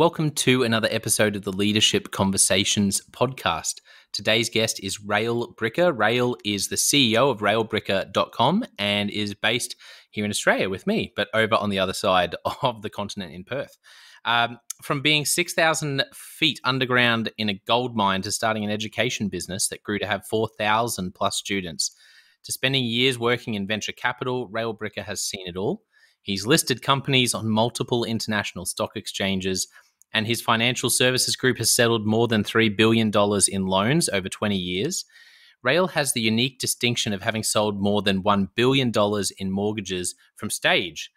Welcome to another episode of the Leadership Conversations podcast. Today's guest is Rael Bricker. Rael is the CEO of raelbricker.com and is based here in Australia with me, but over on the other side of the continent in Perth. Um, from being 6,000 feet underground in a gold mine to starting an education business that grew to have 4,000 plus students, to spending years working in venture capital, Rael Bricker has seen it all. He's listed companies on multiple international stock exchanges and his financial services group has settled more than $3 billion in loans over 20 years. Rael has the unique distinction of having sold more than $1 billion in mortgages from stage.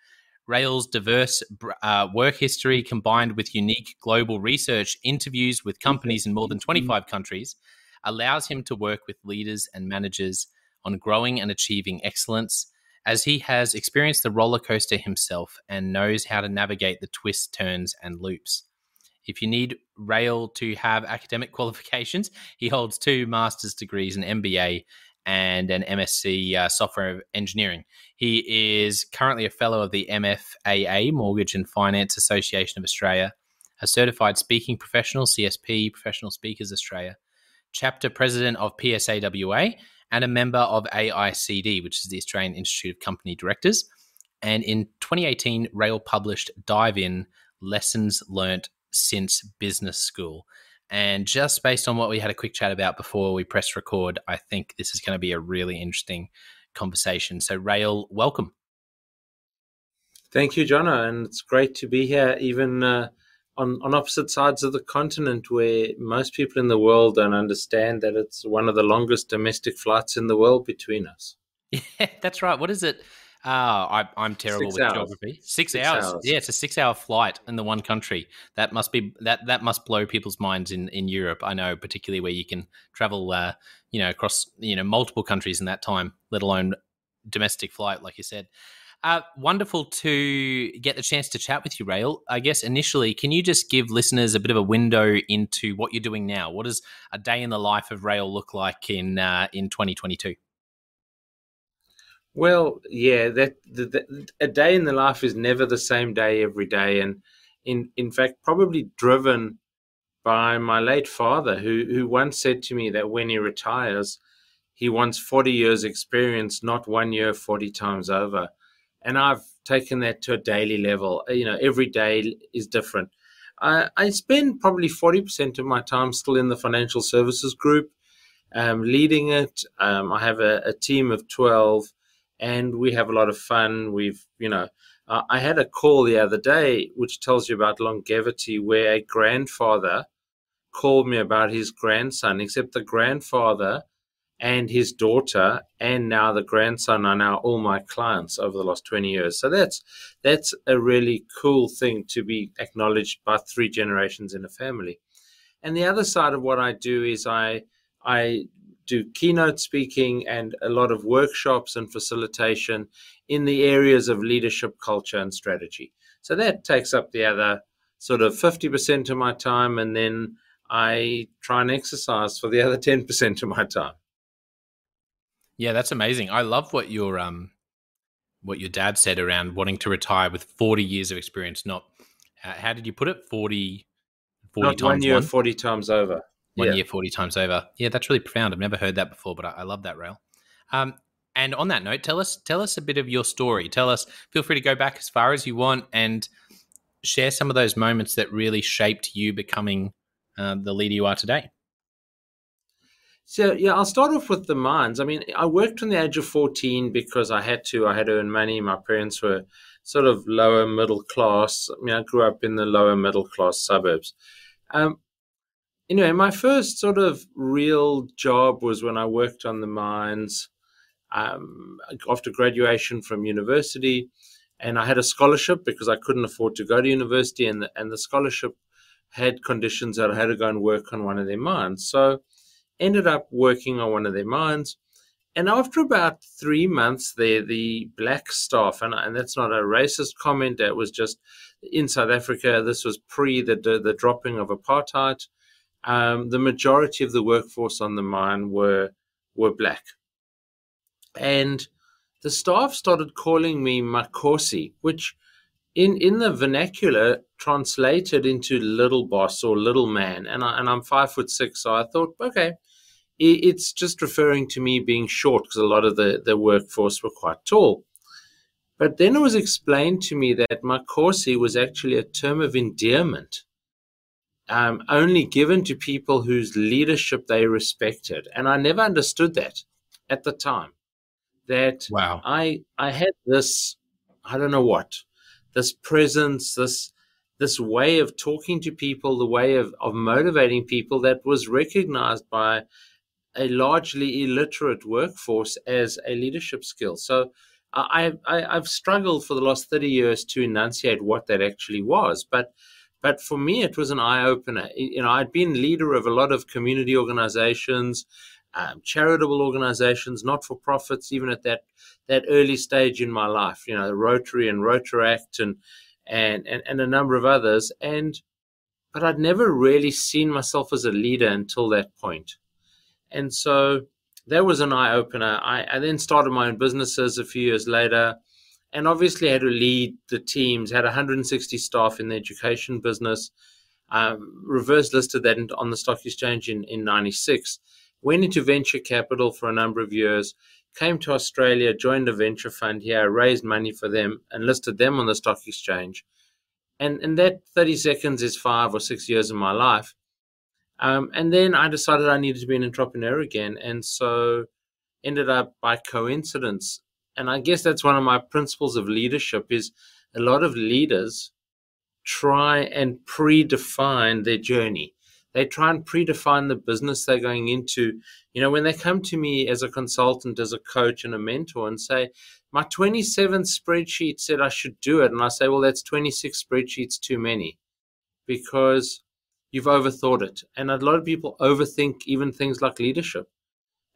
Rael's diverse uh, work history combined with unique global research, interviews with companies in more than 25 countries, allows him to work with leaders and managers on growing and achieving excellence, as he has experienced the roller coaster himself and knows how to navigate the twists, turns, and loops. If you need Rael to have academic qualifications, he holds two master's degrees, an MBA, and an MSc uh, software engineering. He is currently a fellow of the MFAA, Mortgage and Finance Association of Australia, a certified speaking professional, CSP, Professional Speakers Australia, chapter president of PSAWA, and a member of AICD, which is the Australian Institute of Company Directors. And in 2018, Rael published Dive In Lessons Learnt since business school. And just based on what we had a quick chat about before we press record, I think this is going to be a really interesting conversation. So, Rael, welcome. Thank you, Jonno. And it's great to be here, even uh, on, on opposite sides of the continent where most people in the world don't understand that it's one of the longest domestic flights in the world between us. Yeah, that's right. What is it? Oh, I, am terrible six with hours. geography. Six, six hours. hours. Yeah, it's a six-hour flight in the one country. That must be that that must blow people's minds in in Europe. I know, particularly where you can travel, uh, you know, across you know multiple countries in that time, let alone domestic flight, like you said. Uh, wonderful to get the chance to chat with you, Rael. I guess initially, can you just give listeners a bit of a window into what you're doing now? What does a day in the life of Rael look like in uh, in 2022? Well, yeah, that a day in the life is never the same day every day, and in in fact, probably driven by my late father, who who once said to me that when he retires, he wants forty years experience, not one year forty times over, and I've taken that to a daily level. You know, every day is different. I, I spend probably forty percent of my time still in the financial services group, um, leading it. Um, I have a, a team of twelve and we have a lot of fun. We've, you know, uh, I had a call the other day which tells you about longevity, where a grandfather called me about his grandson, except the grandfather and his daughter and now the grandson are now all my clients over the last 20 years so that's that's a really cool thing to be acknowledged by three generations in a family and the other side of what i do is i i do keynote speaking and a lot of workshops and facilitation in the areas of leadership, culture, and strategy. So that takes up the other sort of 50% of my time. And then I try and exercise for the other 10% of my time. Yeah, that's amazing. I love what your um what your dad said around wanting to retire with 40 years of experience, not uh, how did you put it? 40 40 not times one year, one? 40 times over one yeah. year 40 times over. Yeah, that's really profound. I've never heard that before, but I, I love that Rael. Um, and on that note, tell us tell us a bit of your story. Tell us. Feel free to go back as far as you want and share some of those moments that really shaped you becoming uh, the leader you are today. So yeah, I'll start off with the mines. I mean, I worked from the age of fourteen because I had to. I had to earn money. My parents were sort of lower middle class. I mean, I grew up in the lower middle class suburbs. Um, anyway, my first sort of real job was when I worked on the mines um, after graduation from university. And I had a scholarship because I couldn't afford to go to university, and the, and the scholarship had conditions that I had to go and work on one of their mines. So ended up working on one of their mines. And after about three months there, the black staff, and, and that's not a racist comment, that was just in South Africa, this was pre the, the, the dropping of apartheid um, the majority of the workforce on the mine were were black, and the staff started calling me Makosi, which in in the vernacular translated into little boss or little man, and I, and I'm five foot six, so I thought, okay, it's just referring to me being short because a lot of the the workforce were quite tall. But then it was explained to me that Makosi was actually a term of endearment um, only given to people whose leadership they respected. And I never understood that at the time. That wow. I I had this I don't know what this presence this this way of talking to people, the way of, of motivating people that was recognized by a largely illiterate workforce as a leadership skill. So I, I, have struggled for the last 30 years to enunciate what that actually was. But but for me, it was an eye opener. You know, I'd been leader of a lot of community organizations, um, charitable organizations, not for profits, even at that that early stage in my life. You know, Rotary and Rotaract and and and, and a number of others. And but I'd never really seen myself as a leader until that point. And so that was an eye opener. I, I then started my own businesses a few years later and obviously had to lead the teams, had 160 staff in the education business, um, reverse listed that on the stock exchange in, in 96, went into venture capital for a number of years, came to Australia, joined a venture fund here, raised money for them, and listed them on the stock exchange. And, and that 30 seconds is five or six years of my life. Um, and then I decided I needed to be an entrepreneur again. And so ended up by coincidence. And I guess that's one of my principles of leadership is a lot of leaders try and predefine their journey. They try and predefine the business they're going into. You know, when they come to me as a consultant, as a coach, and a mentor and say, My 27th spreadsheet said I should do it. And I say, Well, that's 26 spreadsheets too many because you've overthought it. And a lot of people overthink even things like leadership.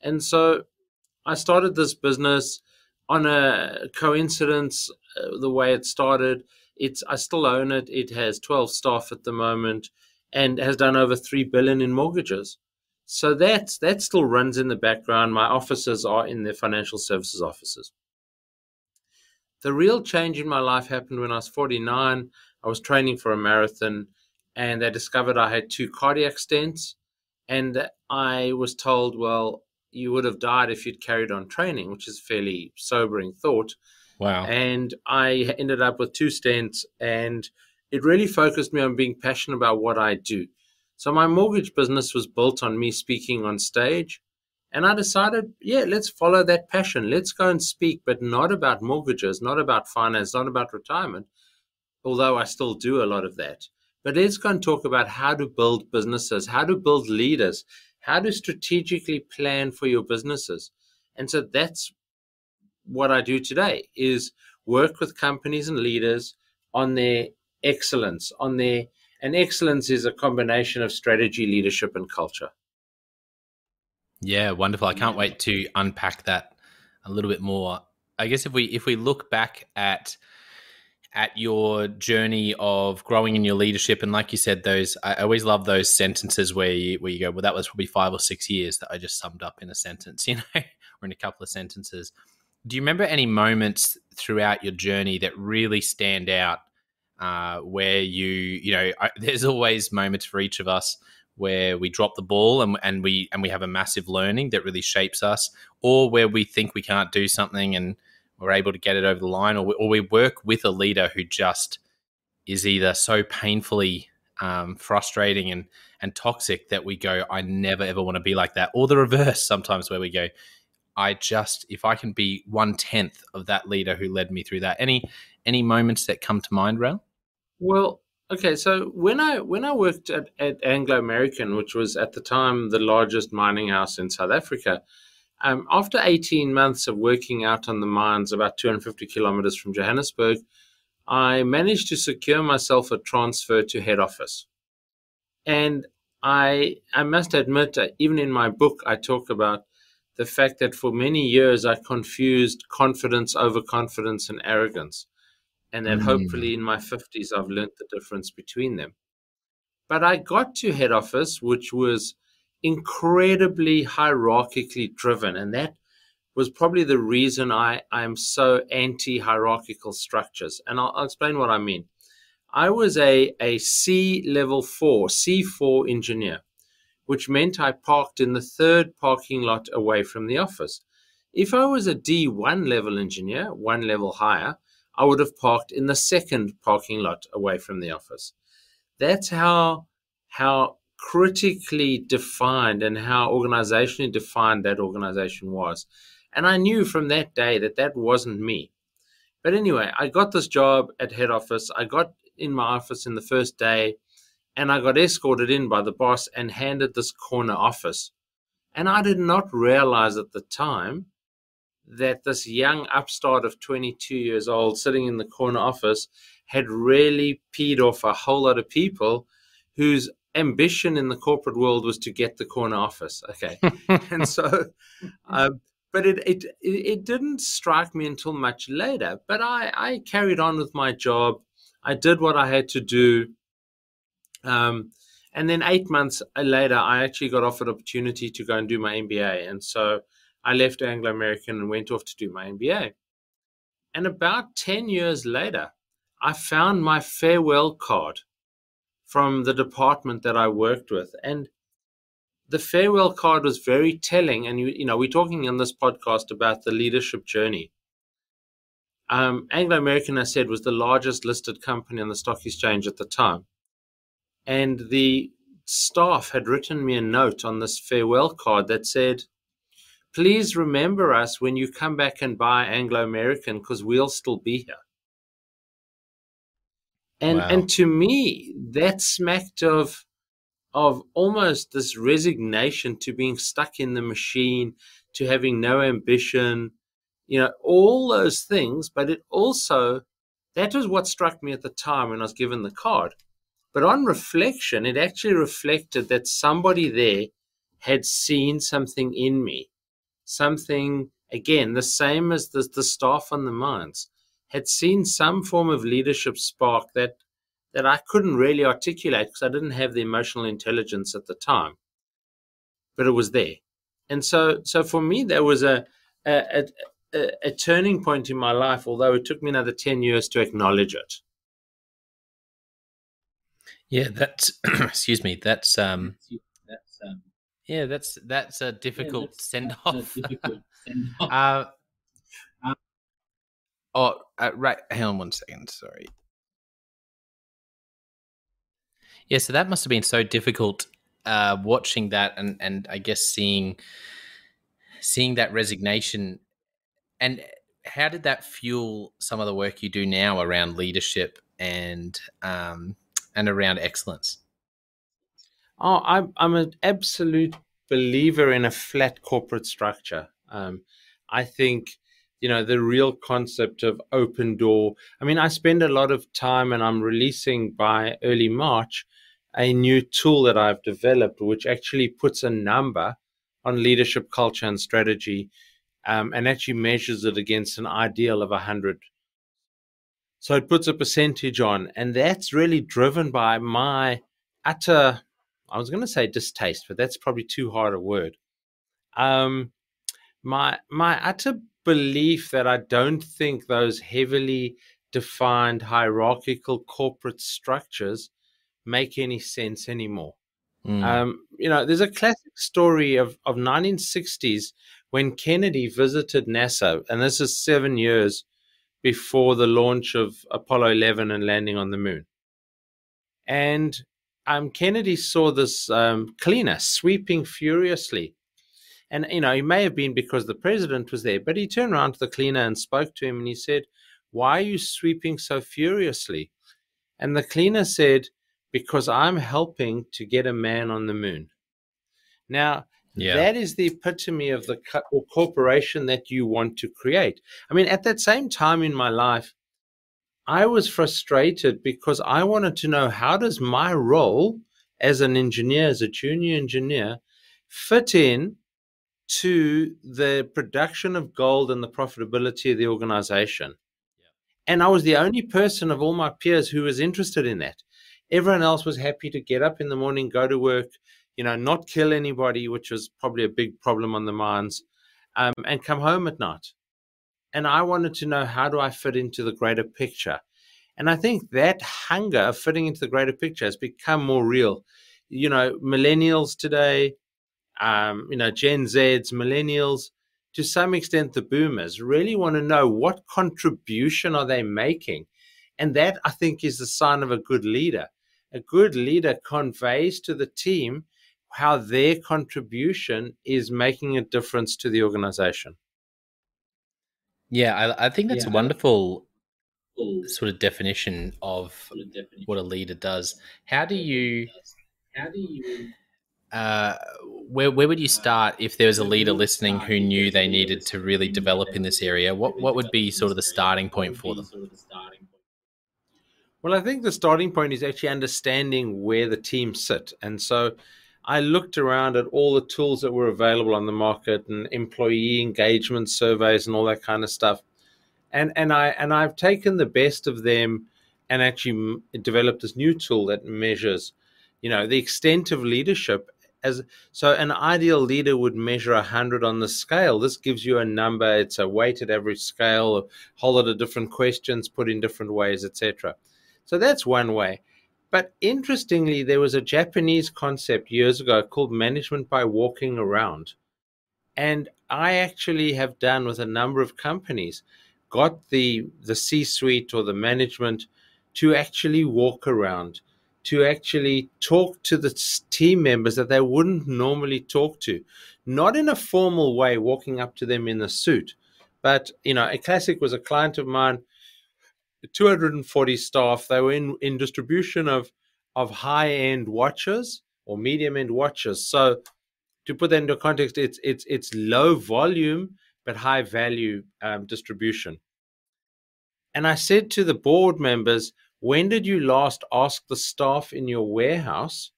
And so I started this business on a coincidence, uh, the way it started. It's I still own it. It has 12 staff at the moment and has done over 3 billion in mortgages. So that that still runs in the background. My offices are in the financial services offices. The real change in my life happened when I was 49. I was training for a marathon and they discovered I had two cardiac stents. And I was told, well, you would have died if you'd carried on training, which is a fairly sobering thought. Wow. And I ended up with two stents, and it really focused me on being passionate about what I do. So my mortgage business was built on me speaking on stage. And I decided, yeah, let's follow that passion. Let's go and speak, but not about mortgages, not about finance, not about retirement, although I still do a lot of that. But let's go and talk about how to build businesses, how to build leaders, how to strategically plan for your businesses. And so that's what I do today is work with companies and leaders on their excellence, on their and excellence is a combination of strategy, leadership, and culture. Yeah, wonderful. I can't wait to unpack that a little bit more. I guess if we if we look back at at your journey of growing in your leadership and like you said those i always love those sentences where you where you go well that was probably five or six years that i just summed up in a sentence you know or in a couple of sentences. Do you remember any moments throughout your journey that really stand out uh, where you you know I, there's always moments for each of us where we drop the ball and, and we and we have a massive learning that really shapes us or where we think we can't do something and we're able to get it over the line, or we, or we work with a leader who just is either so painfully um, frustrating and and toxic that we go, I never ever want to be like that, or the reverse sometimes where we go, I just if I can be one tenth of that leader who led me through that. Any any moments that come to mind, Rael? Well, okay, so when I when I worked at, at Anglo American, which was at the time the largest mining house in South Africa, um, after 18 months of working out on the mines about 250 kilometers from Johannesburg, I managed to secure myself a transfer to head office. And I, I must admit, uh, even in my book, I talk about the fact that for many years I confused confidence, overconfidence, and arrogance. And that mm. hopefully in my 50s I've learned the difference between them. But I got to head office, which was incredibly hierarchically driven. And that was probably the reason I, I'm so anti hierarchical structures. And I'll, I'll, explain what I mean. I was a, a C level four, C4 engineer, which meant I parked in the third parking lot away from the office. If I was a D1 level engineer, one level higher, I would have parked in the second parking lot away from the office. That's how how critically defined and how organizationally defined that organization was. And I knew from that day that that wasn't me. But anyway, I got this job at head office. I got in my office in the first day and I got escorted in by the boss and handed this corner office. And I did not realize at the time that this young upstart of 22 years old sitting in the corner office had really peed off a whole lot of people whose ambition in the corporate world was to get the corner office. Okay. and so, uh, but it, it, it didn't strike me until much later. But I, I carried on with my job. I did what I had to do. Um, and then eight months later, I actually got offered opportunity to go and do my MBA. And so I left Anglo American and went off to do my MBA. And about 10 years later, I found my farewell card from the department that I worked with. And the farewell card was very telling. And, you, you know, we're talking in this podcast about the leadership journey. Um, Anglo American, I said, was the largest listed company on the stock exchange at the time. And the staff had written me a note on this farewell card that said, please remember us when you come back and buy Anglo American because we'll still be here. And wow. and to me, that smacked of of almost this resignation to being stuck in the machine, to having no ambition, you know, all those things. But it also that was what struck me at the time when I was given the card. But on reflection, it actually reflected that somebody there had seen something in me something again the same as the, the staff on the mines had seen some form of leadership spark that that I couldn't really articulate because I didn't have the emotional intelligence at the time, but it was there, and so so for me there was a a, a, a turning point in my life. Although it took me another ten years to acknowledge it. Yeah, that's excuse me. That's um, that's um, yeah, that's that's a difficult yeah, send off. uh, oh, uh, right. Hang on one second. Sorry. Yeah, so that must have been so difficult uh, watching that, and and I guess seeing seeing that resignation, and how did that fuel some of the work you do now around leadership and um, and around excellence? Oh, I'm I'm an absolute believer in a flat corporate structure. Um, I think you know the real concept of open door. I mean, I spend a lot of time, and I'm releasing by early March a new tool that I've developed, which actually puts a number on leadership culture and strategy, um, and actually measures it against an ideal of 100 so it puts a percentage on, and that's really driven by my utter, I was going to say distaste, but that's probably too hard a word. Um, my my utter belief that I don't think those heavily defined hierarchical corporate structures make any sense anymore. Mm. Um, you know, there's a classic story of of 1960s when Kennedy visited NASA, and this is seven years before the launch of Apollo 11 and landing on the moon. And um, Kennedy saw this um, cleaner sweeping furiously. And, you know, it may have been because the president was there, but he turned around to the cleaner and spoke to him and he said, Why are you sweeping so furiously? And the cleaner said, Because I'm helping to get a man on the moon. Now, yeah. That is the epitome of the co- corporation that you want to create. I mean, at that same time in my life, I was frustrated because I wanted to know how does my role as an engineer, as a junior engineer, fit in to the production of gold and the profitability of the organization. Yeah. And I was the only person of all my peers who was interested in that. Everyone else was happy to get up in the morning, go to work, you know, not kill anybody, which was probably a big problem on the mines, um, and come home at night. And I wanted to know how do I fit into the greater picture? And I think that hunger of fitting into the greater picture has become more real. You know, millennials today, um, you know, Gen Zs, millennials, to some extent the boomers really want to know what contribution are they making. And that I think is the sign of a good leader. A good leader conveys to the team how their contribution is making a difference to the organization. Yeah, I, I think that's yeah. wonderful sort of definition of what a leader does. How do you? How do you? Uh, where where would you start if there was a leader listening who knew they needed to really develop in this area? What what would be sort of the starting point for them? Well, I think the starting point is actually understanding where the team sit, and so I looked around at all the tools that were available on the market and employee engagement surveys and all that kind of stuff. And and I and I've taken the best of them and actually developed this new tool that measures, you know, the extent of leadership as so an ideal leader would measure 100 on the scale. This gives you a number. It's a weighted average scale a whole lot of different questions put in different ways etc so that's one way. But interestingly, there was a Japanese concept years ago called management by walking around. And I actually have done with a number of companies, got the the C-suite or the management to actually walk around, to actually talk to the team members that they wouldn't normally talk to, not in a formal way, walking up to them in a suit. But you know, a classic was a client of mine 240 staff. They were in, in distribution of, of high end watches or medium end watches. So to put that into context, it's it's it's low volume but high value um, distribution. And I said to the board members, when did you last ask the staff in your warehouse?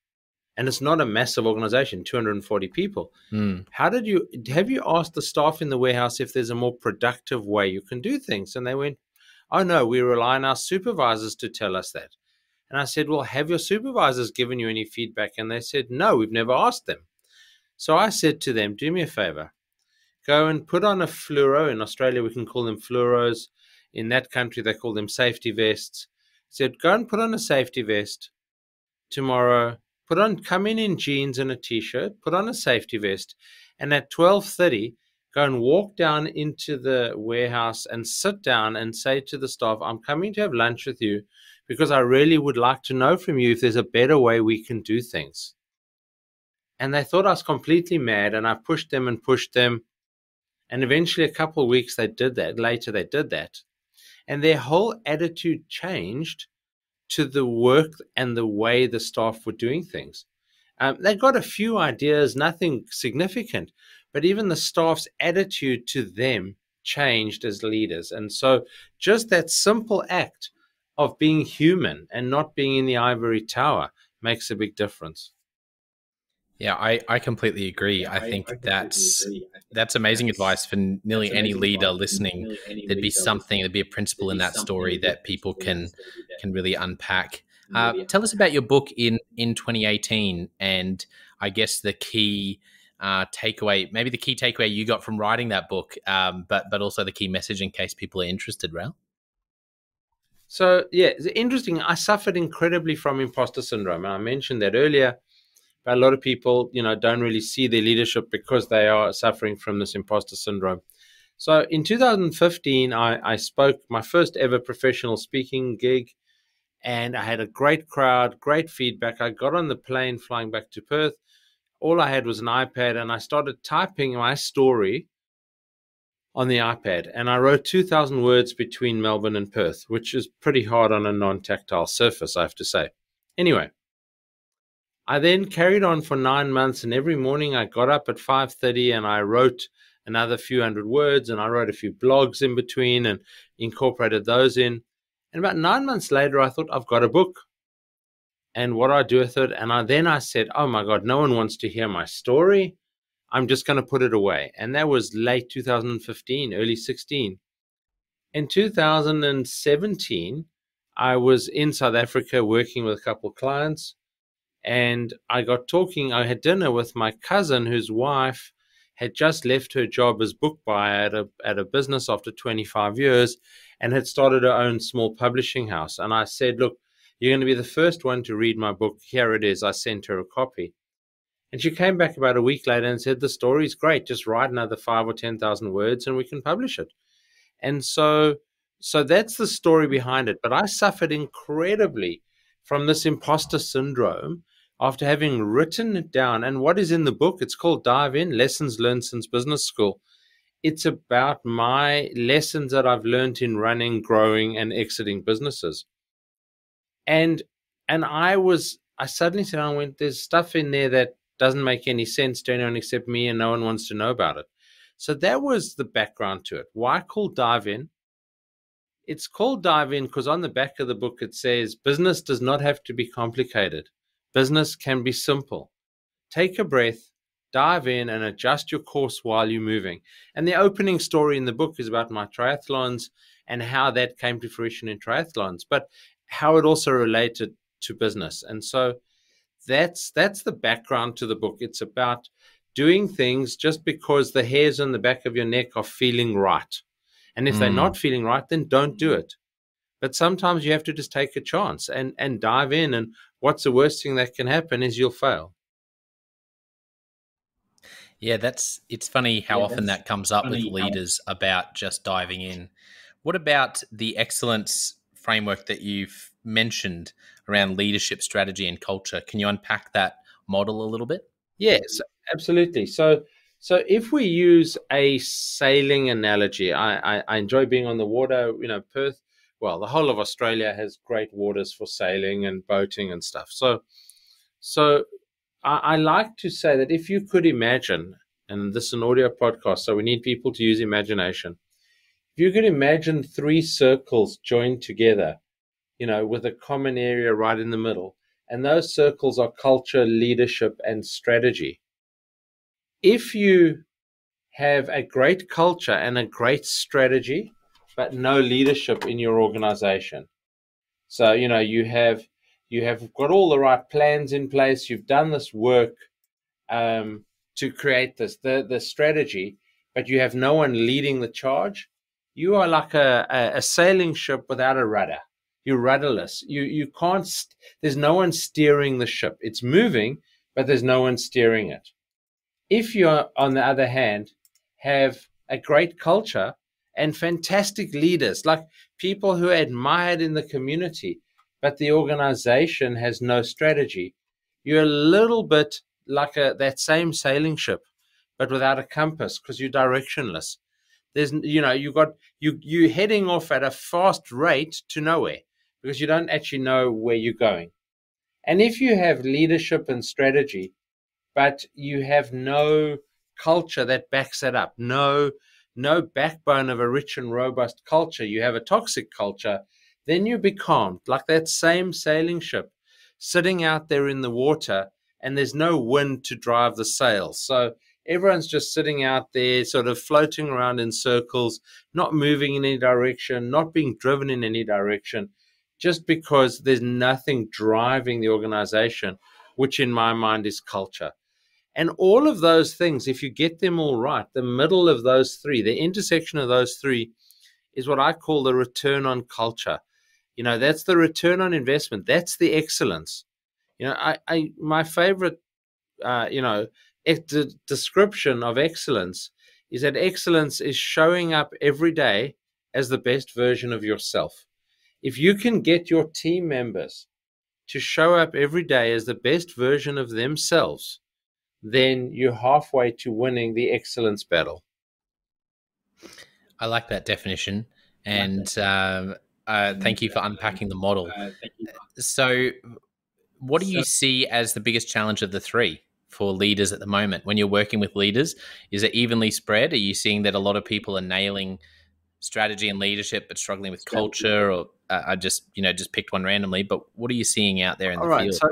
And it's not a massive organization, 240 people. Mm. How did you have you asked the staff in the warehouse if there's a more productive way you can do things? And they went, Oh, no, we rely on our supervisors to tell us that. And I said, Well, have your supervisors given you any feedback? And they said, No, we've never asked them. So I said to them, Do me a favor. Go and put on a fluoro. In Australia, we can call them fluoros. In that country, they call them safety vests. Said, Go and put on a safety vest tomorrow. Put on, come in in jeans and a t shirt, put on a safety vest. And at 1230, go and walk down into the warehouse and sit down and say to the staff, I'm coming to have lunch with you because I really would like to know from you if there's a better way we can do things. And they thought I was completely mad, and I pushed them and pushed them. And eventually, a couple of weeks, they did that. Later, they did that. And their whole attitude changed to the work and the way the staff were doing things. Um, they got a few ideas, nothing significant, but even the staff's attitude to them changed as leaders. And so just that simple act of being human and not being in the ivory tower makes a big difference. Yeah, I, I completely agree. Yeah, I, think I, I that's agree. that's amazing that's, advice for nearly any leader listening. Any there'd be something, there'd be a principle in that story that people can can really unpack. Uh, tell us about your book in in 2018, and I guess the key uh, takeaway, maybe the key takeaway you got from writing that book, um, but but also the key message in case people are interested, Rael? So yeah, it's interesting. I suffered incredibly from imposter syndrome, and I mentioned that earlier. A lot of people, you know, don't really see their leadership because they are suffering from this imposter syndrome. So in 2015, I, I spoke my first ever professional speaking gig, and I had a great crowd, great feedback. I got on the plane flying back to Perth all I had was an iPad and I started typing my story on the iPad. And I wrote 2,000 words between Melbourne and Perth, which is pretty hard on a non tactile surface, I have to say. Anyway, I then carried on for nine months, and every morning I got up at 5:30 and I wrote another few hundred words, and I wrote a few blogs in between and incorporated those in. And about nine months later, I thought I've got a book and what I do with it. And I, then I said, oh my God, no one wants to hear my story. I'm just going to put it away. And that was late 2015, early 16. In 2017, I was in South Africa working with a couple of clients. And I got talking, I had dinner with my cousin whose wife had just left her job as book buyer at a, at a business after 25 years and had started her own small publishing house. And I said, Look, you're going to be the first one to read my book. Here it is. I sent her a copy. And she came back about a week later and said, The story's great. Just write another five or 10,000 words and we can publish it. And so, so that's the story behind it. But I suffered incredibly from this imposter syndrome after having written it down. And what is in the book? It's called Dive In Lessons Learned Since Business School. it's about my lessons that I've learned in running, growing, and exiting businesses. And and I was I suddenly said, oh, I went, there's stuff in there that doesn't make any sense to anyone except me, and no one wants to know about it. So that was the background to it. Why call dive in? It's called dive in because on the back of the book it says business does not have to be complicated. Business can be simple. Take a breath, dive in, and adjust your course while you're moving. And the opening story in the book is about my triathlons and how that came to fruition in triathlons, but how it also related to business. And so that's that's the background to the book. It's about doing things just because the hairs on the back of your neck are feeling right. And if mm. they're not feeling right, then don't do it. But sometimes you have to just take a chance and, and dive in. And what's the worst thing that can happen is you'll fail. Yeah, that's it's funny how yeah, often that comes up with leaders how... about just diving in. What about the excellence framework that you've mentioned around leadership strategy and culture? Can you unpack that model a little bit? Yes, absolutely. So so if we use a sailing analogy, I, I, I, enjoy being on the water. You know, Perth, well, the whole of Australia has great waters for sailing and boating and stuff. So, so I, I like to say that if you could imagine, and this is an audio podcast, so we need people to use imagination. If you could imagine three circles joined together, you know, with a common area right in the middle, and those circles are culture, leadership, and strategy if you have a great culture and a great strategy, but no leadership in your organization. So, you know, you have you have got all the right plans in place, you've done this work um, to create this the, the strategy, but you have no one leading the charge, you are like a, a, a sailing ship without a rudder. You're rudderless. You you can't. There's no one steering the ship. It's moving, but there's no one steering it. If you, on the other hand, have a great culture and fantastic leaders, like people who are admired in the community, but the organization has no strategy, you're a little bit like a, that same sailing ship, but without a compass because you're directionless. There's, you know, you got you you heading off at a fast rate to nowhere because you don't actually know where you're going. And if you have leadership and strategy, but you have no culture that backs it up. No, no backbone of a rich and robust culture. You have a toxic culture, then you become like that same sailing ship sitting out there in the water, and there's no wind to drive the sail. So everyone's just sitting out there, sort of floating around in circles, not moving in any direction, not being driven in any direction, just because there's nothing driving the organization, which in my mind is culture. And all of those things, if you get them all right, the middle of those three, the intersection of those three, is what I call the return on culture. You know, that's the return on investment. That's the excellence. You know, I, I my favorite, uh, you know, description of excellence is that excellence is showing up every day as the best version of yourself. If you can get your team members to show up every day as the best version of themselves, then you're halfway to winning the excellence battle. I like that definition. And um, uh, thank you for unpacking the model. Uh, so, what do you see as the biggest challenge of the three for leaders at the moment? When you're working with leaders, is it evenly spread? Are you seeing that a lot of people are nailing strategy and leadership but struggling with culture? Or uh, I just, you know, just picked one randomly. But what are you seeing out there in the All field? so,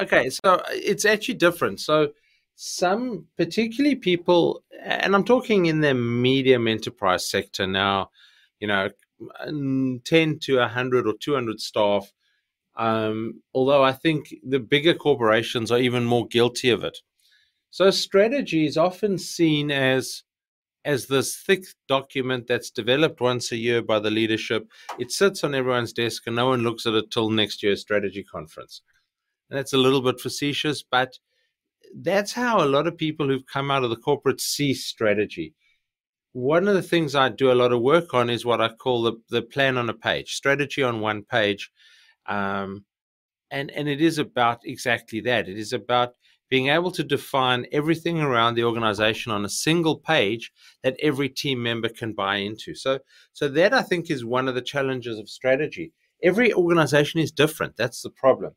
okay, so it's actually different. So some, particularly people, and I'm talking in the medium enterprise sector now, you know, 10 to 100 or 200 staff. Um, although I think the bigger corporations are even more guilty of it. So strategy is often seen as as this thick document that's developed once a year by the leadership. It sits on everyone's desk and no one looks at it till next year's strategy conference. That's a little bit facetious, but that's how a lot of people who've come out of the corporate see strategy. One of the things I do a lot of work on is what I call the, the plan on a page, strategy on one page. Um, and, and it is about exactly that. It is about being able to define everything around the organization on a single page that every team member can buy into. So, so that I think is one of the challenges of strategy. Every organization is different. That's the problem.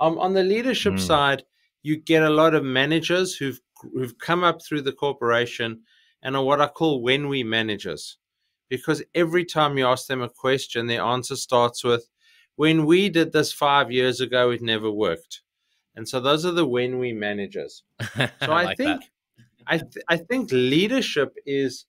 Um, on the leadership mm. side, you get a lot of managers who've who've come up through the corporation and are what I call when we managers. Because every time you ask them a question, their answer starts with, when we did this five years ago, it never worked. And so those are the when we managers. So I, I like think I th- I think leadership is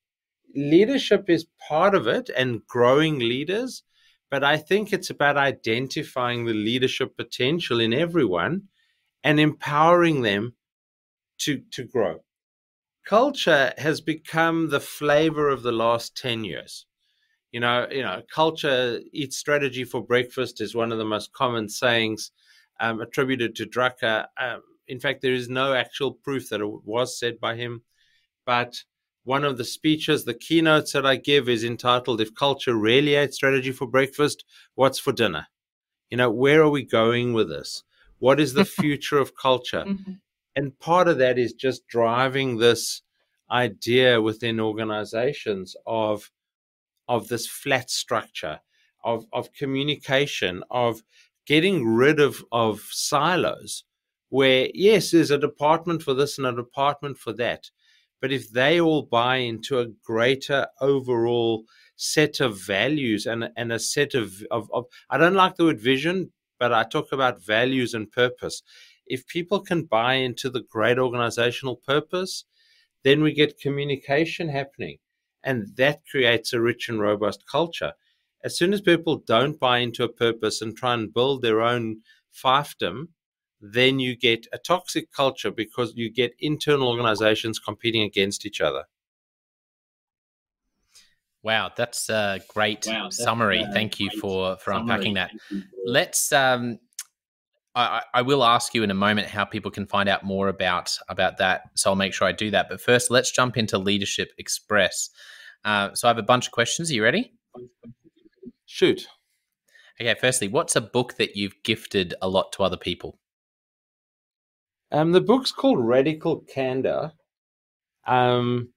leadership is part of it and growing leaders, but I think it's about identifying the leadership potential in everyone and empowering them to to grow. Culture has become the flavor of the last 10 years. You know, you know, culture eats strategy for breakfast is one of the most common sayings um, attributed to Drucker. Um, in fact, there is no actual proof that it was said by him. But one of the speeches, the keynotes that I give, is entitled If Culture Really Ate Strategy for Breakfast, What's for Dinner? You know, where are we going with this? What is the future of culture? Mm-hmm. And part of that is just driving this idea within organizations of of this flat structure of of communication of getting rid of, of silos where, yes, there's a department for this and a department for that. But if they all buy into a greater overall set of values and, and a set of, of, of, I don't like the word vision, but I talk about values and purpose. If people can buy into the great organizational purpose, then we get communication happening. And that creates a rich and robust culture as soon as people don't buy into a purpose and try and build their own fiefdom, then you get a toxic culture because you get internal organizations competing against each other. Wow, that's a great wow, summary. A Thank you for for unpacking that. Let's. Um, I, I will ask you in a moment how people can find out more about about that. So I'll make sure I do that. But first, let's jump into Leadership Express. Uh, so I have a bunch of questions. Are you ready? Shoot. Okay, firstly, what's a book that you've gifted a lot to other people? Um, the book's called Radical Candor. Um,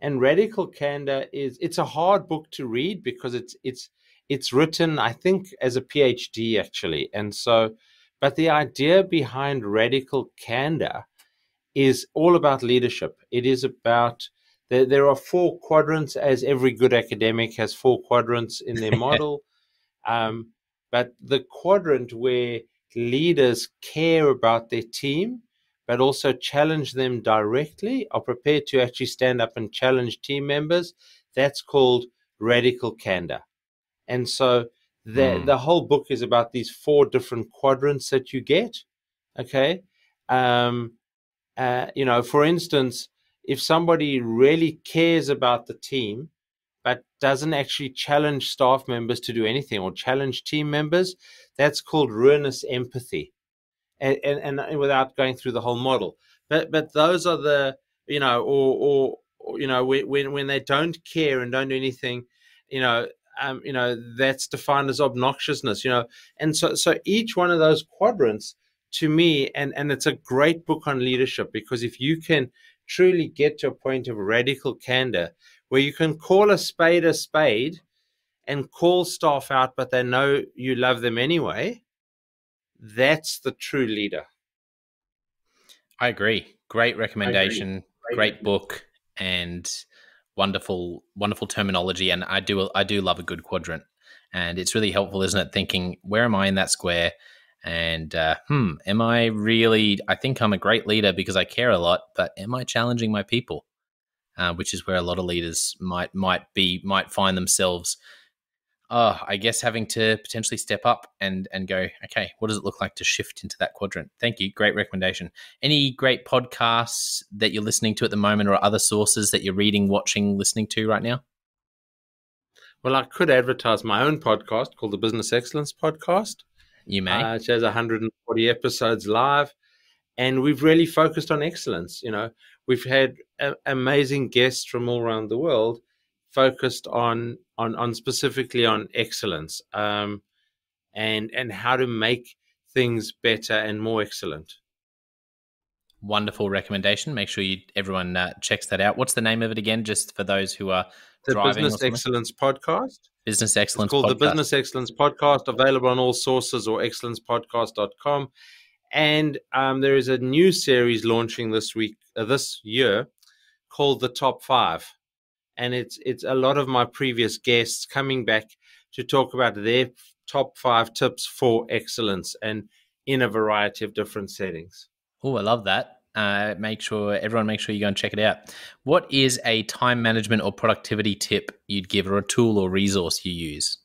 and Radical Candor is it's a hard book to read because it's it's it's written, I think, as a PhD actually. And so, but the idea behind Radical Candor is all about leadership. It is about there, there are four quadrants, as every good academic has four quadrants in their model. um, but the quadrant where leaders care about their team, but also challenge them directly, are prepared to actually stand up and challenge team members, that's called radical candor. And so the, mm. the whole book is about these four different quadrants that you get. Okay. Um, uh, you know, for instance, if somebody really cares about the team but doesn't actually challenge staff members to do anything or challenge team members, that's called ruinous empathy. And, and, and without going through the whole model, but but those are the you know, or or, or you know, when when they don't care and don't do anything, you know, um, you know, that's defined as obnoxiousness, you know, and so so each one of those quadrants to me, and and it's a great book on leadership because if you can truly get to a point of radical candor where you can call a spade a spade and call staff out, but they know you love them anyway, that's the true leader. I agree. Great recommendation. Agree. Great, great book and wonderful, wonderful terminology. And I do, I do love a good quadrant. And it's really helpful, isn't it? Thinking, where am I in that square? And uh, hmm, am I really? I think I'm a great leader because I care a lot, but am I challenging my people? Uh, which is where a lot of leaders might might be might find themselves. Oh, I guess having to potentially step up and and go. Okay, what does it look like to shift into that quadrant? Thank you, great recommendation. Any great podcasts that you're listening to at the moment, or other sources that you're reading, watching, listening to right now? Well, I could advertise my own podcast called the Business Excellence Podcast. You may. Uh, it has 140 episodes live, and we've really focused on excellence. You know, we've had a- amazing guests from all around the world focused on on on specifically on excellence um, and and how to make things better and more excellent. Wonderful recommendation. Make sure you everyone uh, checks that out. What's the name of it again? Just for those who are the driving. Business Excellence Podcast. Business Excellence. It's called podcast. the Business Excellence Podcast. Available on all sources or excellencepodcast.com. And um, there is a new series launching this week, uh, this year, called the Top Five, and it's it's a lot of my previous guests coming back to talk about their top five tips for excellence and in a variety of different settings. Oh, I love that. Uh, make sure everyone make sure you go and check it out. What is a time management or productivity tip you'd give, or a tool or resource you use?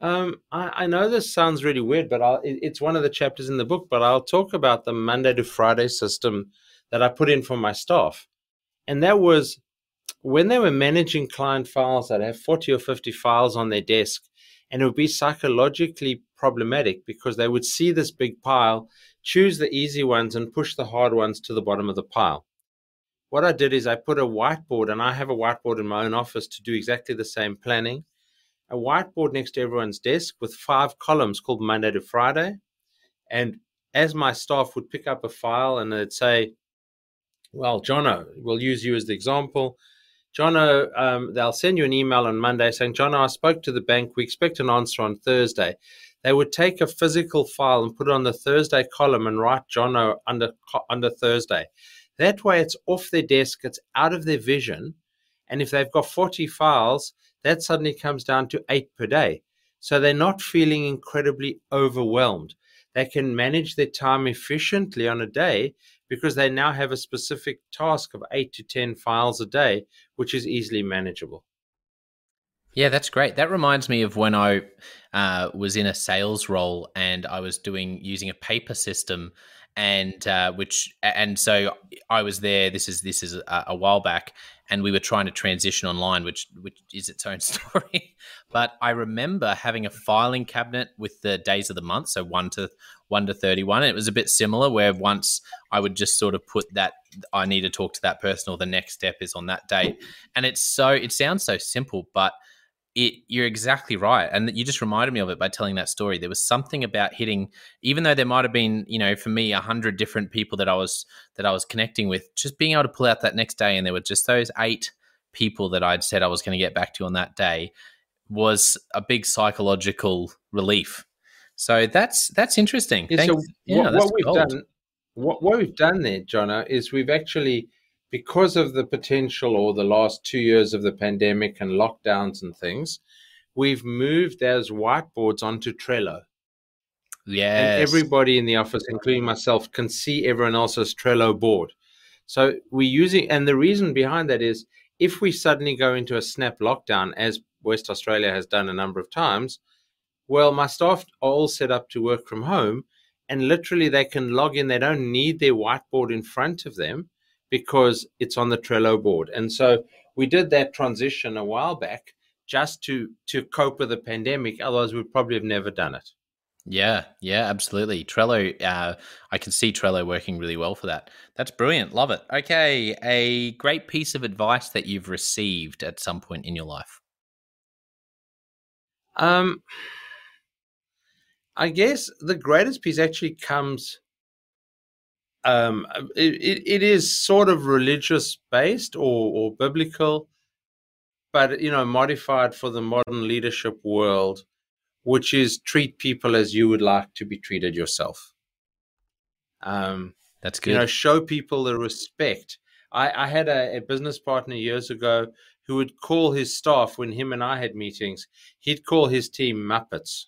Um, I, I, know this sounds really weird, but it, it's one of the chapters in the book. But I'll talk about the Monday to Friday system that I put in for my staff, and that was when they were managing client files that have forty or fifty files on their desk, and it would be psychologically problematic because they would see this big pile, choose the easy ones, and push the hard ones to the bottom of the pile. What I did is I put a whiteboard, and I have a whiteboard in my own office to do exactly the same planning. A whiteboard next to everyone's desk with five columns called Monday to Friday. And as my staff would pick up a file and they'd say, Well, Jonno, we'll use you as the example. Jonno, um, they'll send you an email on Monday saying, Jonno, I spoke to the bank. We expect an answer on Thursday they would take a physical file and put it on the Thursday column and write Jonno under under Thursday. That way, it's off their desk, it's out of their vision, and if they've got 40 files, that suddenly comes down to eight per day. So they're not feeling incredibly overwhelmed. They can manage their time efficiently on a day because they now have a specific task of eight to 10 files a day, which is easily manageable. Yeah, that's great. That reminds me of when I uh, was in a sales role and I was doing using a paper system, and uh, which and so I was there. This is this is a, a, while back, and we were trying to transition online, which which is its own story. but I remember having a filing cabinet with the days of the month, so one to one to thirty one. It was a bit similar, where once I would just sort of put that I need to talk to that person, or the next step is on that date, and it's so it sounds so simple, but it, you're exactly right. And you just reminded me of it by telling that story. There was something about hitting, even though there might have been, you know, for me, a hundred different people that I was that I was connecting with, just being able to pull out that next day, and there were just those eight people that I'd said I was going to get back to on that day, was a big psychological relief. So that's that's interesting. Yeah, so yeah, what, what we've gold. done, what, what we've done there, Jonno, is we've actually because of the potential or the last two years of the pandemic and lockdowns and things, we've moved those whiteboards onto Trello. Yeah. And everybody in the office, including myself, can see everyone else's Trello board. So we're using, and the reason behind that is if we suddenly go into a snap lockdown, as West Australia has done a number of times, well, my staff are all set up to work from home and literally they can log in. They don't need their whiteboard in front of them because it's on the Trello board. And so we did that transition a while back just to to cope with the pandemic. Otherwise, we'd probably have never done it. Yeah, yeah, absolutely. Trello, uh, I can see Trello working really well for that. That's brilliant. Love it. Okay, a great piece of advice that you've received at some point in your life. Um, I guess the greatest piece actually comes um, it, it is sort of religious based or, or biblical, but you know, modified for the modern leadership world, which is treat people as you would like to be treated yourself. Um, That's good. You know, show people the respect. I, I had a, a business partner years ago who would call his staff when him and I had meetings. He'd call his team Muppets.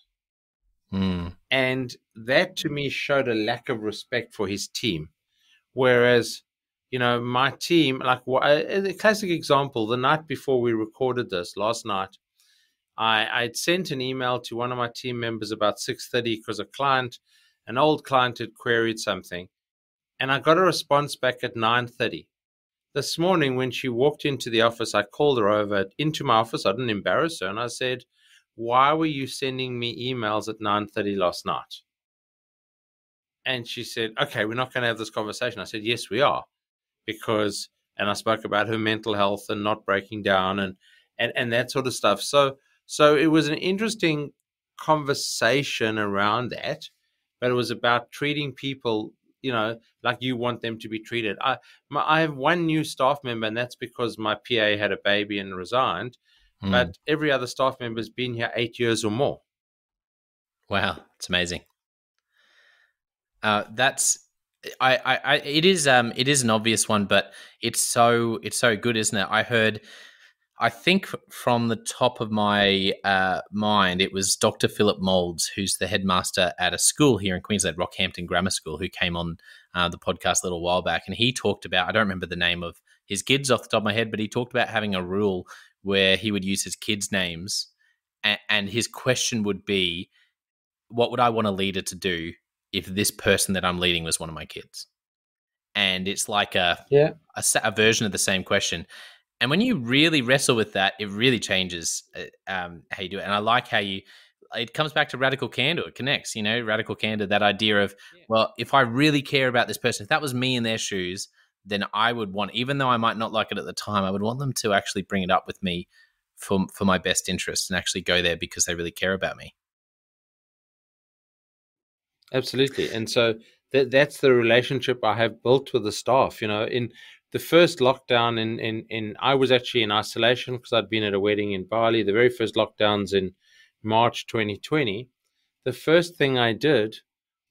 Mm. And that to me showed a lack of respect for his team. Whereas, you know, my team, like a classic example, the night before we recorded this last night, I I'd sent an email to one of my team members about 6:30 because a client, an old client had queried something, and I got a response back at 9:30. This morning, when she walked into the office, I called her over into my office. I didn't embarrass her, and I said, why were you sending me emails at 9.30 last night? And she said, okay, we're not going to have this conversation. I said, yes, we are. Because, and I spoke about her mental health and not breaking down and, and, and that sort of stuff. So, so it was an interesting conversation around that, but it was about treating people you know, like you want them to be treated. I my, I have one new staff member, and that's because my PA had a baby and resigned. Mm. But every other staff member has been here eight years or more. Wow, it's amazing. Uh, that's I, I, I, it is um it is an obvious one, but it's so it's so good, isn't it? I heard I think from the top of my uh, mind, it was Dr. Philip Moulds, who's the headmaster at a school here in Queensland, Rockhampton Grammar School, who came on uh, the podcast a little while back. And he talked about, I don't remember the name of his kids off the top of my head, but he talked about having a rule where he would use his kids' names. And, and his question would be, What would I want a leader to do if this person that I'm leading was one of my kids? And it's like a, yeah. a, a version of the same question. And when you really wrestle with that, it really changes uh, um, how you do it. And I like how you, it comes back to radical candor. It connects, you know, radical candor, that idea of, yeah. well, if I really care about this person, if that was me in their shoes, then I would want, even though I might not like it at the time, I would want them to actually bring it up with me for, for my best interest and actually go there because they really care about me. Absolutely. And so that, that's the relationship I have built with the staff. You know, in the first lockdown in in, in I was actually in isolation because I'd been at a wedding in Bali. The very first lockdowns in March 2020. The first thing I did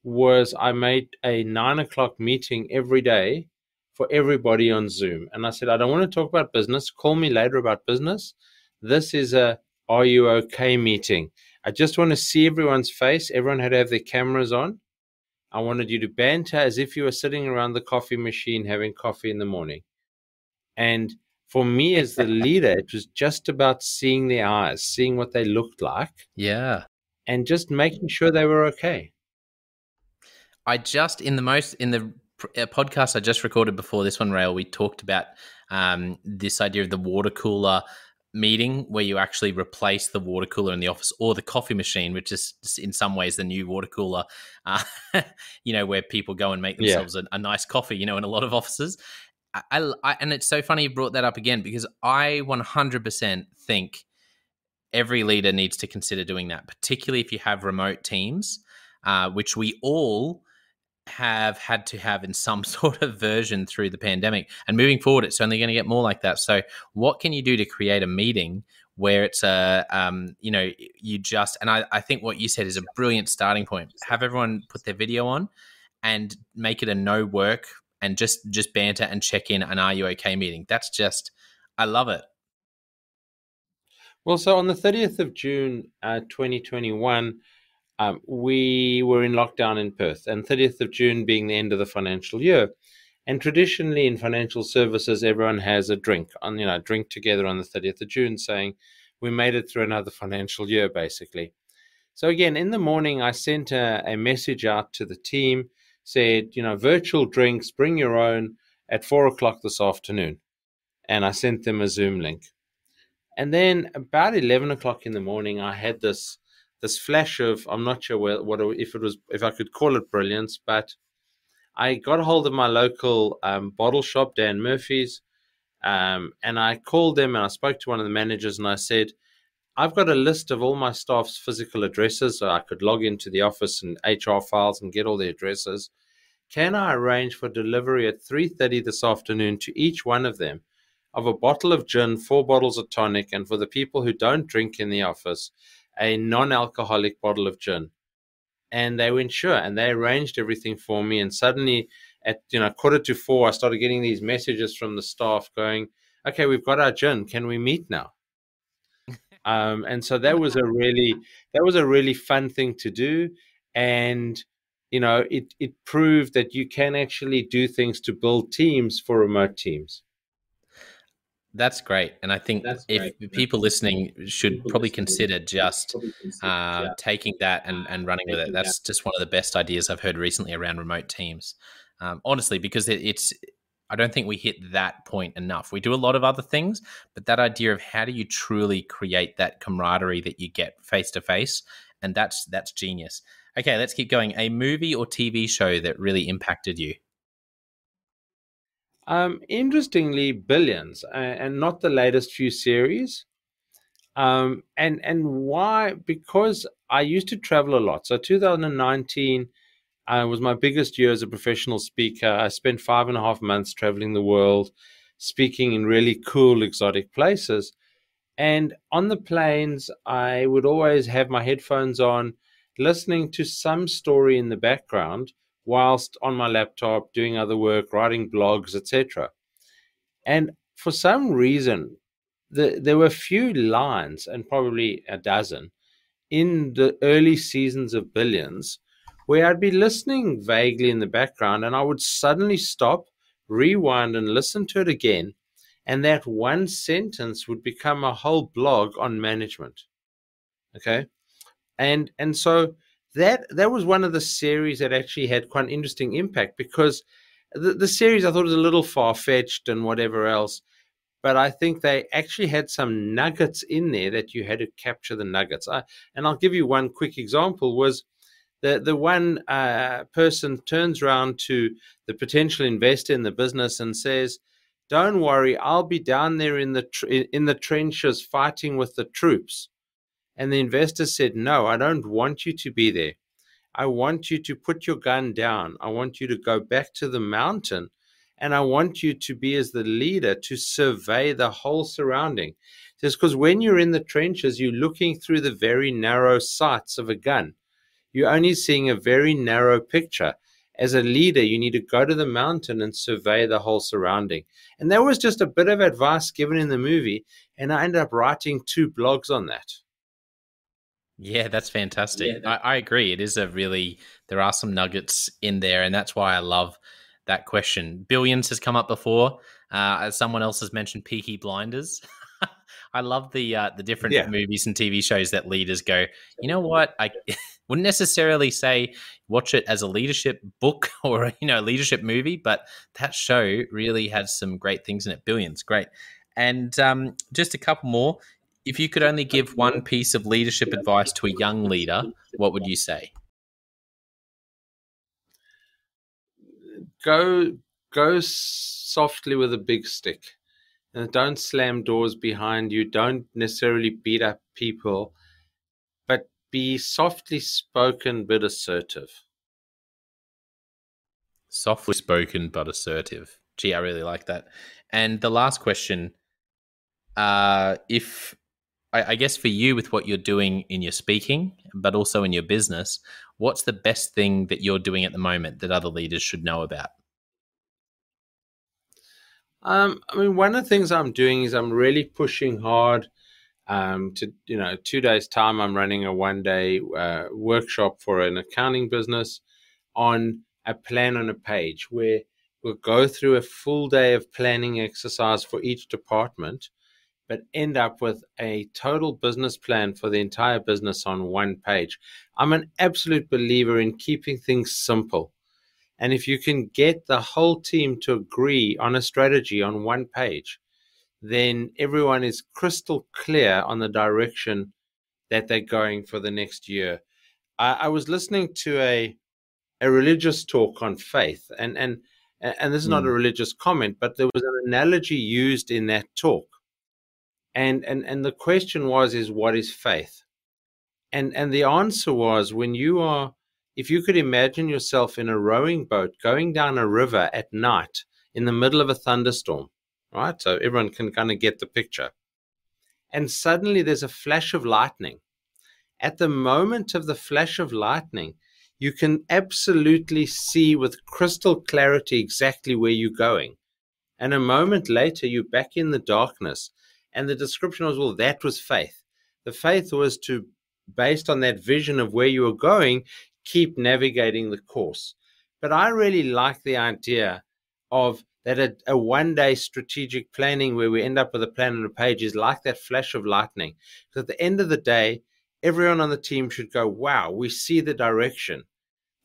was I made a nine o'clock meeting every day for everybody on Zoom, and I said I don't want to talk about business. Call me later about business. This is a Are you okay meeting. I just want to see everyone's face. Everyone had to have their cameras on I wanted you to banter as if you were sitting around the coffee machine having coffee in the morning. And for me as the leader, it was just about seeing their eyes, seeing what they looked like. Yeah. And just making sure they were okay. I just, in the most, in the uh, podcast I just recorded before this one, Rael, we talked about um, this idea of the water cooler meeting where you actually replace the water cooler in the office or the coffee machine, which is in some ways the new water cooler, uh, you know, where people go and make themselves yeah. a, a, nice coffee, you know, in a lot of offices. I, I, and it's so funny you brought that up again because I 100% think every leader needs to consider doing that, particularly if you have remote teams, uh, which we all have had to have in some sort of version through the pandemic. And moving forward, it's only going to get more like that. So, what can you do to create a meeting where it's a, um, you know, you just, and I, I think what you said is a brilliant starting point. Have everyone put their video on and make it a no work and just just banter and check in an are you okay meeting. That's just, I love it. Well, so on the 30th of June, uh, 2021, um, we were in lockdown in Perth, and 30th of June being the end of the financial year. And traditionally in financial services, everyone has a drink on, you know, drink together on the 30th of June, saying we made it through another financial year, basically. So again, in the morning, I sent a, a message out to the team, said, you know, virtual drinks, bring your own at four o'clock this afternoon. And I sent them a Zoom link. And then about 11 o'clock in the morning, I had this this flash of I'm not sure where, what if it was if I could call it brilliance, but I got a hold of my local um, bottle shop, Dan Murphy's, um, and I called them and I spoke to one of the managers and I said, I've got a list of all my staff's physical addresses, so I could log into the office and HR files and get all the addresses. Can I arrange for delivery at 3:30 this afternoon to each one of them of a bottle of gin, four bottles of tonic, and for the people who don't drink in the office, a non-alcoholic bottle of gin. And they went sure and they arranged everything for me. And suddenly at you know quarter to four i started getting these messages from the staff going okay we've got our gin. Can we meet now? Um, and so that was a really that was a really fun thing to do. And you know it it proved that you can actually do things to build teams for remote teams that's great. And I think if people listening should people probably listening consider just probably consider, uh, taking that and, and running with it. That's that. just one of the best ideas I've heard recently around remote teams. Um, honestly, because it, it's, I don't think we hit that point enough. We do a lot of other things, but that idea of how do you truly create that camaraderie that you get face to face, and that's that's genius. Okay, let's keep going. A movie or TV show that really impacted you. Um, interestingly, Billions, uh, and not the latest few series. Um, and and why? Because I used to travel a lot. So 2019, uh, was my biggest year as a professional speaker. I spent five and a half months traveling the world, speaking in really cool, exotic places. And on the planes, I would always have my headphones on, listening to some story in the background whilst on my laptop doing other work, writing blogs, etc. And for some reason, the, there were a few lines, and probably a dozen, in the early seasons of Billions where I'd be listening vaguely in the background and I would suddenly stop, rewind, and listen to it again and that one sentence would become a whole blog on management okay and and so that that was one of the series that actually had quite an interesting impact because the, the series i thought was a little far-fetched and whatever else but i think they actually had some nuggets in there that you had to capture the nuggets I, and i'll give you one quick example was the the one uh, person turns around to the potential investor in the business and says don't worry, I'll be down there in the tr- in the trenches fighting with the troops. And the investor said, "No, I don't want you to be there. I want you to put your gun down. I want you to go back to the mountain." And I want you to be as the leader to survey the whole surrounding. Just because when you're in the trenches, you're looking through the very narrow sights of a gun. You're only seeing a very narrow picture as a leader, you need to go to the mountain and survey the whole surrounding. And that was just a bit of advice given in the movie. And I ended up writing two blogs on that. Yeah, that's fantastic. Yeah, that- I, I agree. It is a really, there are some nuggets in there. And that's why I love that question. Billions has come up before. Uh, as someone else has mentioned, Peaky Blinders. I love the uh, the different yeah. movies and TV shows that leaders go. You know what? I wouldn't necessarily say watch it as a leadership book or you know leadership movie, but that show really has some great things in it. Billions, great. And um, just a couple more. If you could only give one piece of leadership advice to a young leader, what would you say? Go go softly with a big stick. And don't slam doors behind you. Don't necessarily beat up people but be softly spoken but assertive. Softly spoken but assertive. Gee, I really like that. And the last question, uh, if I, I guess for you with what you're doing in your speaking, but also in your business, what's the best thing that you're doing at the moment that other leaders should know about? Um, I mean, one of the things I'm doing is I'm really pushing hard um, to you know two days time i'm running a one day uh, workshop for an accounting business on a plan on a page where we'll go through a full day of planning exercise for each department but end up with a total business plan for the entire business on one page i'm an absolute believer in keeping things simple and if you can get the whole team to agree on a strategy on one page then everyone is crystal clear on the direction that they're going for the next year. I, I was listening to a a religious talk on faith, and and and this is not mm. a religious comment, but there was an analogy used in that talk, and and and the question was is what is faith, and and the answer was when you are if you could imagine yourself in a rowing boat going down a river at night in the middle of a thunderstorm right? So everyone can kind of get the picture. And suddenly there's a flash of lightning. At the moment of the flash of lightning, you can absolutely see with crystal clarity exactly where you're going. And a moment later, you're back in the darkness. And the description was, well, that was faith. The faith was to, based on that vision of where you were going, keep navigating the course. But I really like the idea of that a, a one day strategic planning where we end up with a plan on a page is like that flash of lightning. Because at the end of the day, everyone on the team should go, wow, we see the direction.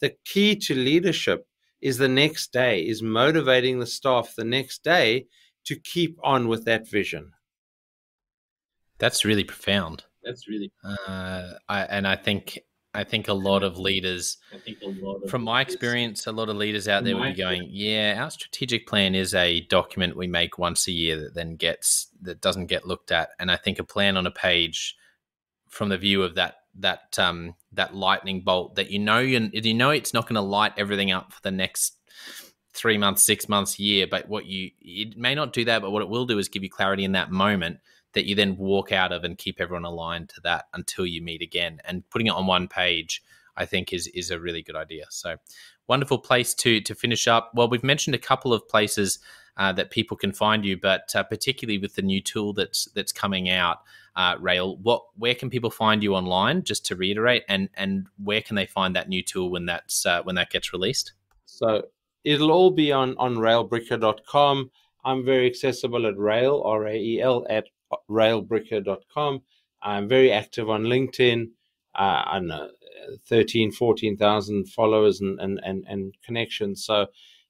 The key to leadership is the next day, is motivating the staff the next day to keep on with that vision. That's really profound. That's really, uh, I, and I think I think a lot of leaders, of from my experience, a lot of leaders out there would be going, "Yeah, our strategic plan is a document we make once a year that then gets that doesn't get looked at." And I think a plan on a page, from the view of that that um, that lightning bolt that you know you, you know it's not going to light everything up for the next three months, six months, year. But what you it may not do that, but what it will do is give you clarity in that moment that you then walk out of and keep everyone aligned to that until you meet again. And putting it on one page, I think, is is a really good idea. So wonderful place to to finish up. Well, we've mentioned a couple of places uh, that people can find you, but uh, particularly with the new tool that's that's coming out, uh, Rael, what where can people find you online? Just to reiterate, and and where can they find that new tool when that's uh, when that gets released? So it'll all be on on raelbricker.com. I'm very accessible at rael r a e l at raelbricker.com. I'm very active on LinkedIn. Uh, I know 13, 14,000 followers and, and, and, and connections. So,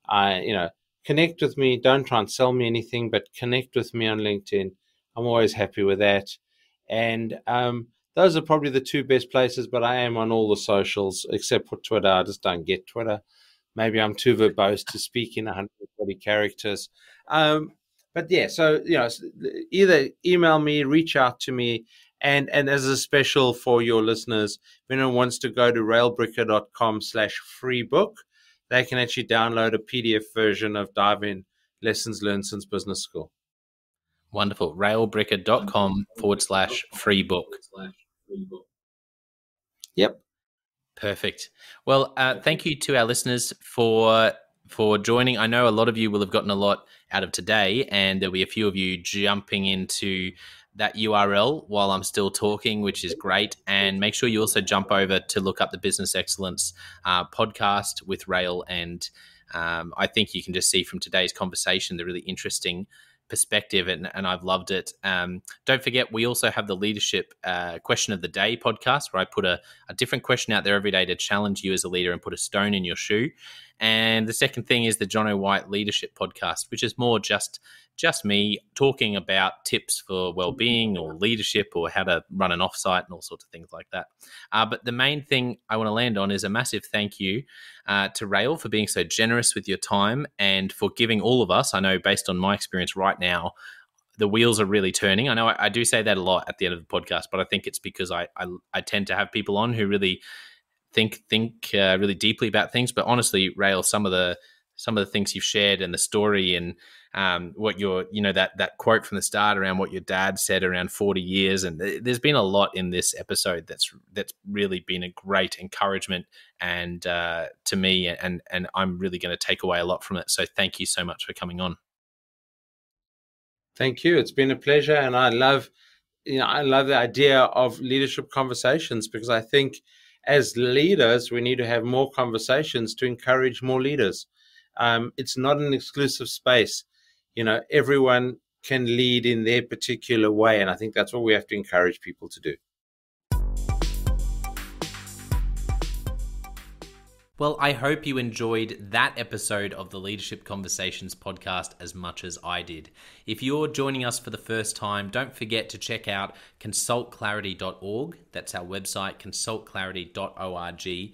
I, you know, connect with me. Don't try and sell me anything, but connect with me on LinkedIn. I'm always happy with that. And um, those are probably the two best places, but I am on all the socials except for Twitter. I just don't get Twitter. Maybe I'm too verbose to speak in 140 characters. Um, but yeah, so, you know, either email me, reach out to me. And, and as a special for your listeners, if anyone wants to go to raelbricker.com slash free book, they can actually download a PDF version of Dive In Lessons Learned Since Business School. Wonderful. Raelbricker.com forward slash free book. Yep. Perfect. Well, uh, thank you to our listeners for for joining. I know a lot of you will have gotten a lot out of today, and there'll be a few of you jumping into that URL while I'm still talking, which is great. And make sure you also jump over to look up the Business Excellence uh, podcast with Rael. And um, I think you can just see from today's conversation the really interesting perspective, and, and I've loved it. Um, don't forget, we also have the Leadership uh, Question of the Day podcast, where I put a, a different question out there every day to challenge you as a leader and put a stone in your shoe. And the second thing is the Jonno White Leadership Podcast, which is more just just me talking about tips for well-being or leadership or how to run an offsite and all sorts of things like that. Uh, but the main thing I want to land on is a massive thank you uh, to Rael for being so generous with your time and for giving all of us. I know based on my experience right now, the wheels are really turning. I know I, I do say that a lot at the end of the podcast, but I think it's because I, I, I tend to have people on who really think think uh, really deeply about things. But honestly, Rael, some of the some of the things you've shared and the story and um, what your you know that that quote from the start around what your dad said around 40 years. And there's been a lot in this episode that's that's really been a great encouragement and uh, to me and and I'm really going to take away a lot from it. So thank you so much for coming on. Thank you. It's been a pleasure and I love you know I love the idea of leadership conversations because I think as leaders, we need to have more conversations to encourage more leaders. Um, it's not an exclusive space. You know, everyone can lead in their particular way. And I think that's what we have to encourage people to do. Well, I hope you enjoyed that episode of the Leadership Conversations podcast as much as I did. If you're joining us for the first time, don't forget to check out consultclarity.org. That's our website, consultclarity.org.